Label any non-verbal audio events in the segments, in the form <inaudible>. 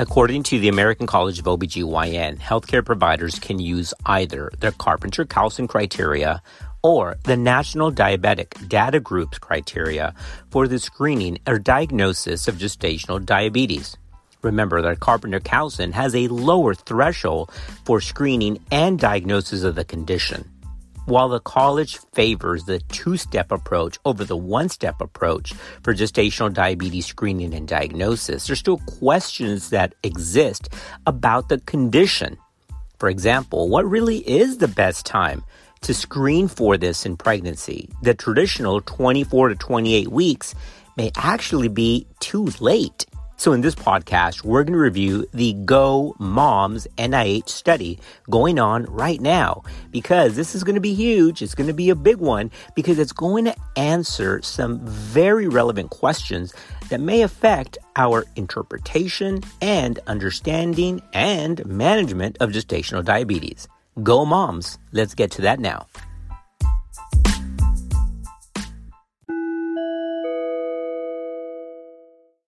According to the American College of OBGYN, healthcare providers can use either the Carpenter Coustan criteria or the National Diabetic Data Groups criteria for the screening or diagnosis of gestational diabetes. Remember that Carpenter Coustan has a lower threshold for screening and diagnosis of the condition. While the college favors the two step approach over the one step approach for gestational diabetes screening and diagnosis, there's still questions that exist about the condition. For example, what really is the best time to screen for this in pregnancy? The traditional 24 to 28 weeks may actually be too late. So, in this podcast, we're going to review the Go Moms NIH study going on right now because this is going to be huge. It's going to be a big one because it's going to answer some very relevant questions that may affect our interpretation and understanding and management of gestational diabetes. Go Moms. Let's get to that now.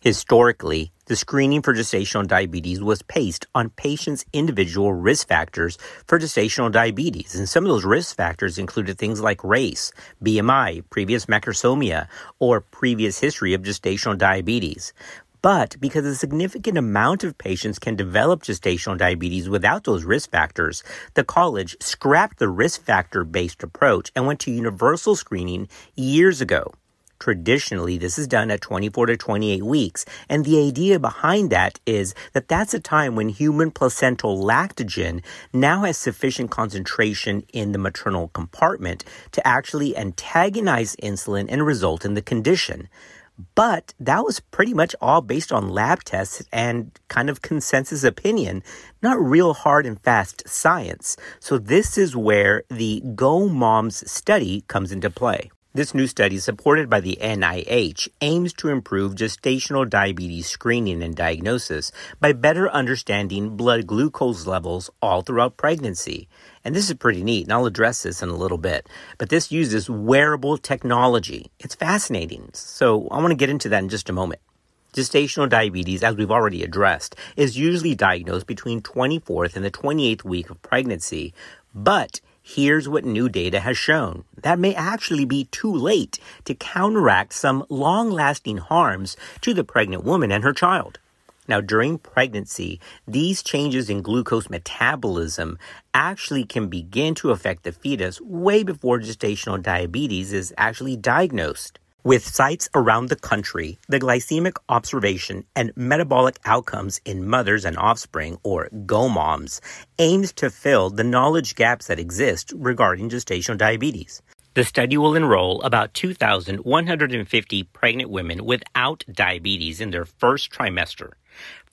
Historically, the screening for gestational diabetes was based on patients' individual risk factors for gestational diabetes. And some of those risk factors included things like race, BMI, previous macrosomia, or previous history of gestational diabetes. But because a significant amount of patients can develop gestational diabetes without those risk factors, the college scrapped the risk factor based approach and went to universal screening years ago. Traditionally, this is done at 24 to 28 weeks. And the idea behind that is that that's a time when human placental lactogen now has sufficient concentration in the maternal compartment to actually antagonize insulin and result in the condition. But that was pretty much all based on lab tests and kind of consensus opinion, not real hard and fast science. So this is where the Go Moms study comes into play. This new study, supported by the NIH, aims to improve gestational diabetes screening and diagnosis by better understanding blood glucose levels all throughout pregnancy. And this is pretty neat, and I'll address this in a little bit. But this uses wearable technology. It's fascinating. So I want to get into that in just a moment. Gestational diabetes, as we've already addressed, is usually diagnosed between 24th and the 28th week of pregnancy, but Here's what new data has shown. That may actually be too late to counteract some long lasting harms to the pregnant woman and her child. Now, during pregnancy, these changes in glucose metabolism actually can begin to affect the fetus way before gestational diabetes is actually diagnosed. With sites around the country, the glycemic observation and metabolic outcomes in mothers and offspring, or GOMOMS, aims to fill the knowledge gaps that exist regarding gestational diabetes. The study will enroll about 2,150 pregnant women without diabetes in their first trimester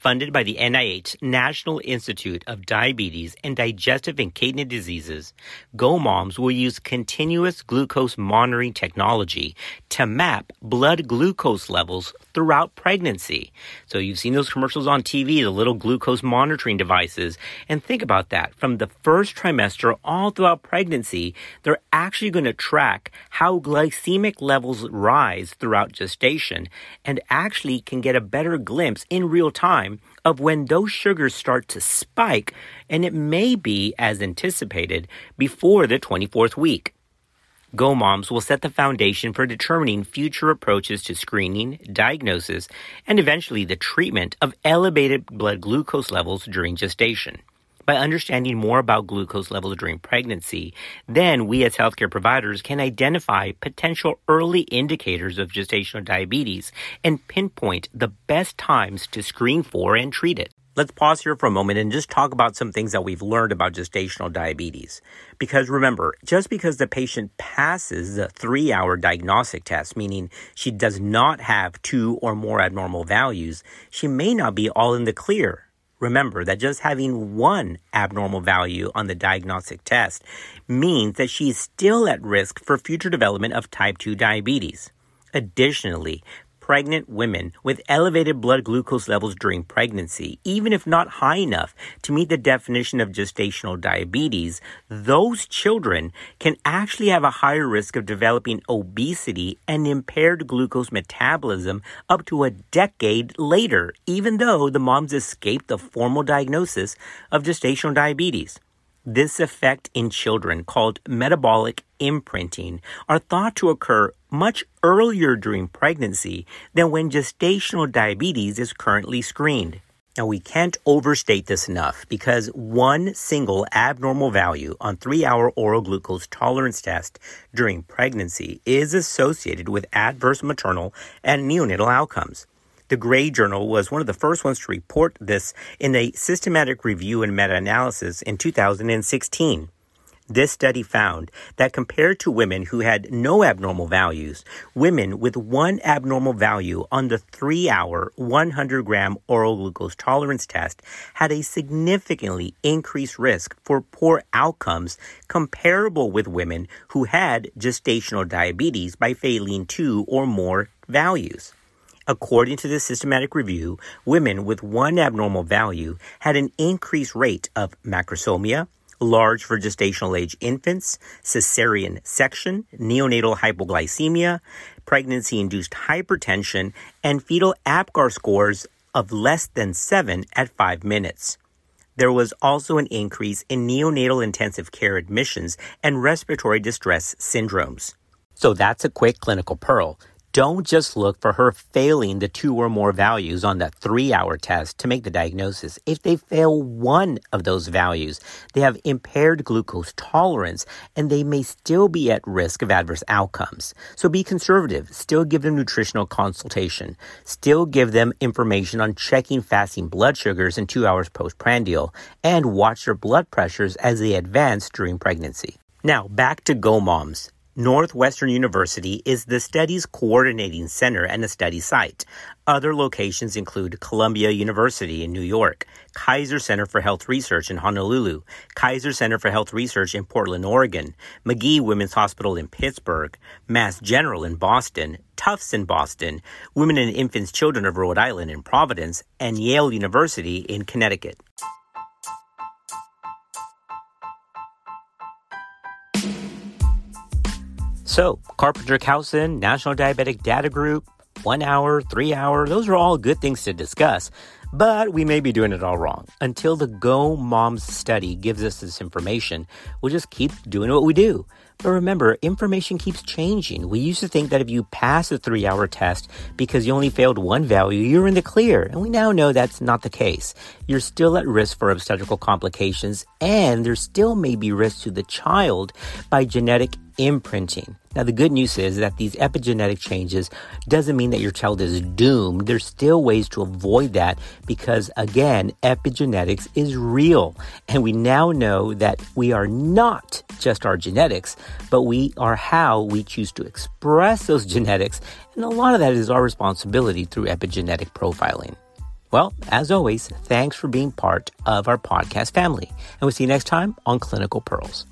funded by the NIH National Institute of Diabetes and Digestive and Kidney Diseases, GoMoms will use continuous glucose monitoring technology to map blood glucose levels throughout pregnancy. So you've seen those commercials on TV, the little glucose monitoring devices. And think about that. From the first trimester all throughout pregnancy, they're actually going to track how glycemic levels rise throughout gestation and actually can get a better glimpse in real time of when those sugars start to spike, and it may be, as anticipated, before the 24th week. GoMoms will set the foundation for determining future approaches to screening, diagnosis, and eventually the treatment of elevated blood glucose levels during gestation. By understanding more about glucose levels during pregnancy, then we as healthcare providers can identify potential early indicators of gestational diabetes and pinpoint the best times to screen for and treat it. let's pause here for a moment and just talk about some things that we've learned about gestational diabetes. Because remember, just because the patient passes the three hour diagnostic test, meaning she does not have two or more abnormal values, she may not be all in the clear. Remember that just having one abnormal value on the diagnostic test means that she is still at risk for future development of type 2 diabetes. Additionally, pregnant women with elevated blood glucose levels during pregnancy, even if not high enough to meet the definition of gestational diabetes, those children can actually have a higher risk of developing obesity and impaired glucose metabolism up to a decade later, even though the moms escaped the formal diagnosis of gestational diabetes. This effect in children, called metabolic imprinting, are thought to occur much earlier during pregnancy than when gestational diabetes is currently screened. Now, we can't overstate this enough because one single abnormal value on three hour oral glucose tolerance test during pregnancy is associated with adverse maternal and neonatal outcomes. The Gray Journal was one of the first ones to report this in a systematic review and meta analysis in 2016. This study found that compared to women who had no abnormal values, women with one abnormal value on the three hour 100 gram oral glucose tolerance test had a significantly increased risk for poor outcomes comparable with women who had gestational diabetes by failing two or more values. According to this systematic review, women with one abnormal value had an increased rate of macrosomia, large for gestational age infants, cesarean section, neonatal hypoglycemia, pregnancy induced hypertension, and fetal APGAR scores of less than 7 at 5 minutes. There was also an increase in neonatal intensive care admissions and respiratory distress syndromes. So that's a quick clinical pearl. Don't just look for her failing the two or more values on that three hour test to make the diagnosis. If they fail one of those values, they have impaired glucose tolerance and they may still be at risk of adverse outcomes. So be conservative. Still give them nutritional consultation. Still give them information on checking fasting blood sugars in two hours postprandial and watch their blood pressures as they advance during pregnancy. Now, back to Go Moms. Northwestern University is the study's coordinating center and a study site. Other locations include Columbia University in New York, Kaiser Center for Health Research in Honolulu, Kaiser Center for Health Research in Portland, Oregon, Magee Women's Hospital in Pittsburgh, Mass General in Boston, Tufts in Boston, Women and Infants Children of Rhode Island in Providence, and Yale University in Connecticut. So, Carpenter Coustan, National Diabetic Data Group, one hour, three hour, those are all good things to discuss, but we may be doing it all wrong. Until the Go Moms study gives us this information, we'll just keep doing what we do. But remember, information keeps changing. We used to think that if you pass a three hour test because you only failed one value, you're in the clear. And we now know that's not the case. You're still at risk for obstetrical complications, and there still may be risk to the child by genetic imprinting. Now, the good news is that these epigenetic changes doesn't mean that your child is doomed. There's still ways to avoid that because, again, epigenetics is real. And we now know that we are not just our genetics, but we are how we choose to express those <laughs> genetics. And a lot of that is our responsibility through epigenetic profiling. Well, as always, thanks for being part of our podcast family. And we'll see you next time on Clinical Pearls.